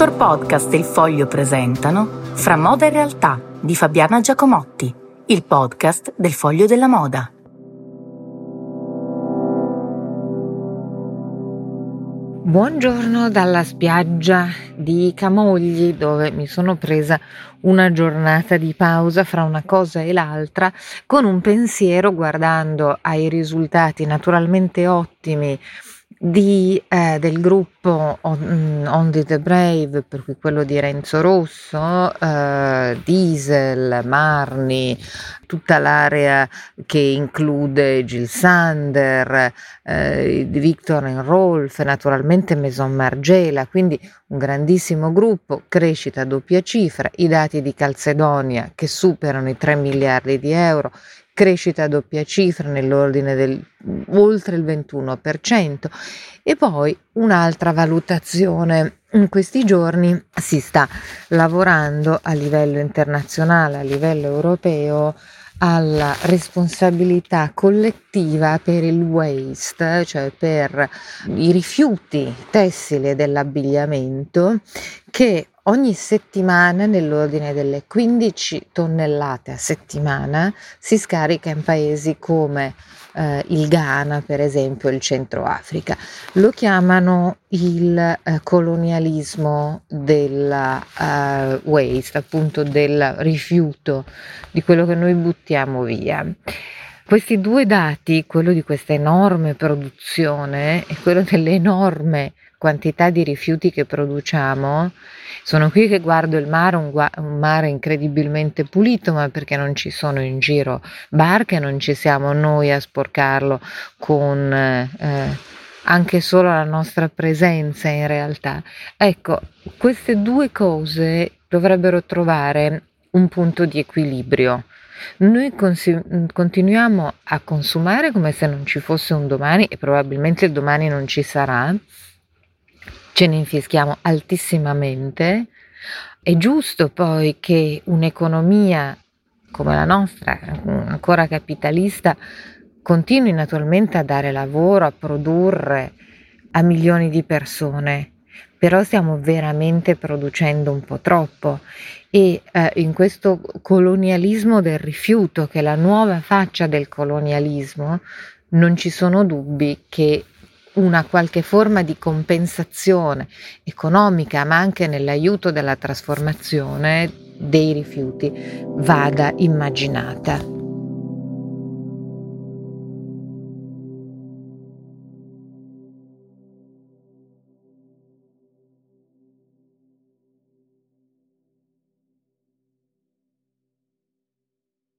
Dottor Podcast e il Foglio presentano Fra moda e realtà di Fabiana Giacomotti, il podcast del Foglio della Moda. Buongiorno dalla spiaggia di Camogli dove mi sono presa una giornata di pausa fra una cosa e l'altra con un pensiero guardando ai risultati naturalmente ottimi di, eh, del gruppo On, Only the Brave, per cui quello di Renzo Rosso, eh, Diesel, Marni, tutta l'area che include Gil Sander, eh, Victor and Rolf, naturalmente Maison Margiela, quindi un grandissimo gruppo, crescita a doppia cifra, i dati di Calcedonia che superano i 3 miliardi di euro, crescita a doppia cifra nell'ordine del oltre il 21% e poi un'altra valutazione. In questi giorni si sta lavorando a livello internazionale, a livello europeo alla responsabilità collettiva per il waste, cioè per i rifiuti tessili dell'abbigliamento che ogni settimana nell'ordine delle 15 tonnellate a settimana si scarica in paesi come eh, il Ghana, per esempio, il Centro Africa. Lo chiamano il eh, colonialismo del eh, waste, appunto del rifiuto, di quello che noi buttiamo via. Questi due dati, quello di questa enorme produzione e quello dell'enorme quantità di rifiuti che produciamo. Sono qui che guardo il mare, un, gua- un, mare incredibilmente pulito, ma perché non ci sono in giro barche, non ci siamo noi a sporcarlo con eh, anche solo la nostra presenza in realtà. Ecco, queste due cose dovrebbero trovare un punto di equilibrio. Noi consi- continuiamo a consumare come se non ci fosse un domani e probabilmente il domani non ci sarà ce ne infischiamo altissimamente. È giusto poi che un'economia come la nostra, ancora capitalista, continui naturalmente a dare lavoro, a produrre a milioni di persone, però stiamo veramente producendo un po' troppo e eh, in questo colonialismo del rifiuto, che è la nuova faccia del colonialismo, non ci sono dubbi che una qualche forma di compensazione economica, ma anche nell'aiuto della trasformazione dei rifiuti vada immaginata.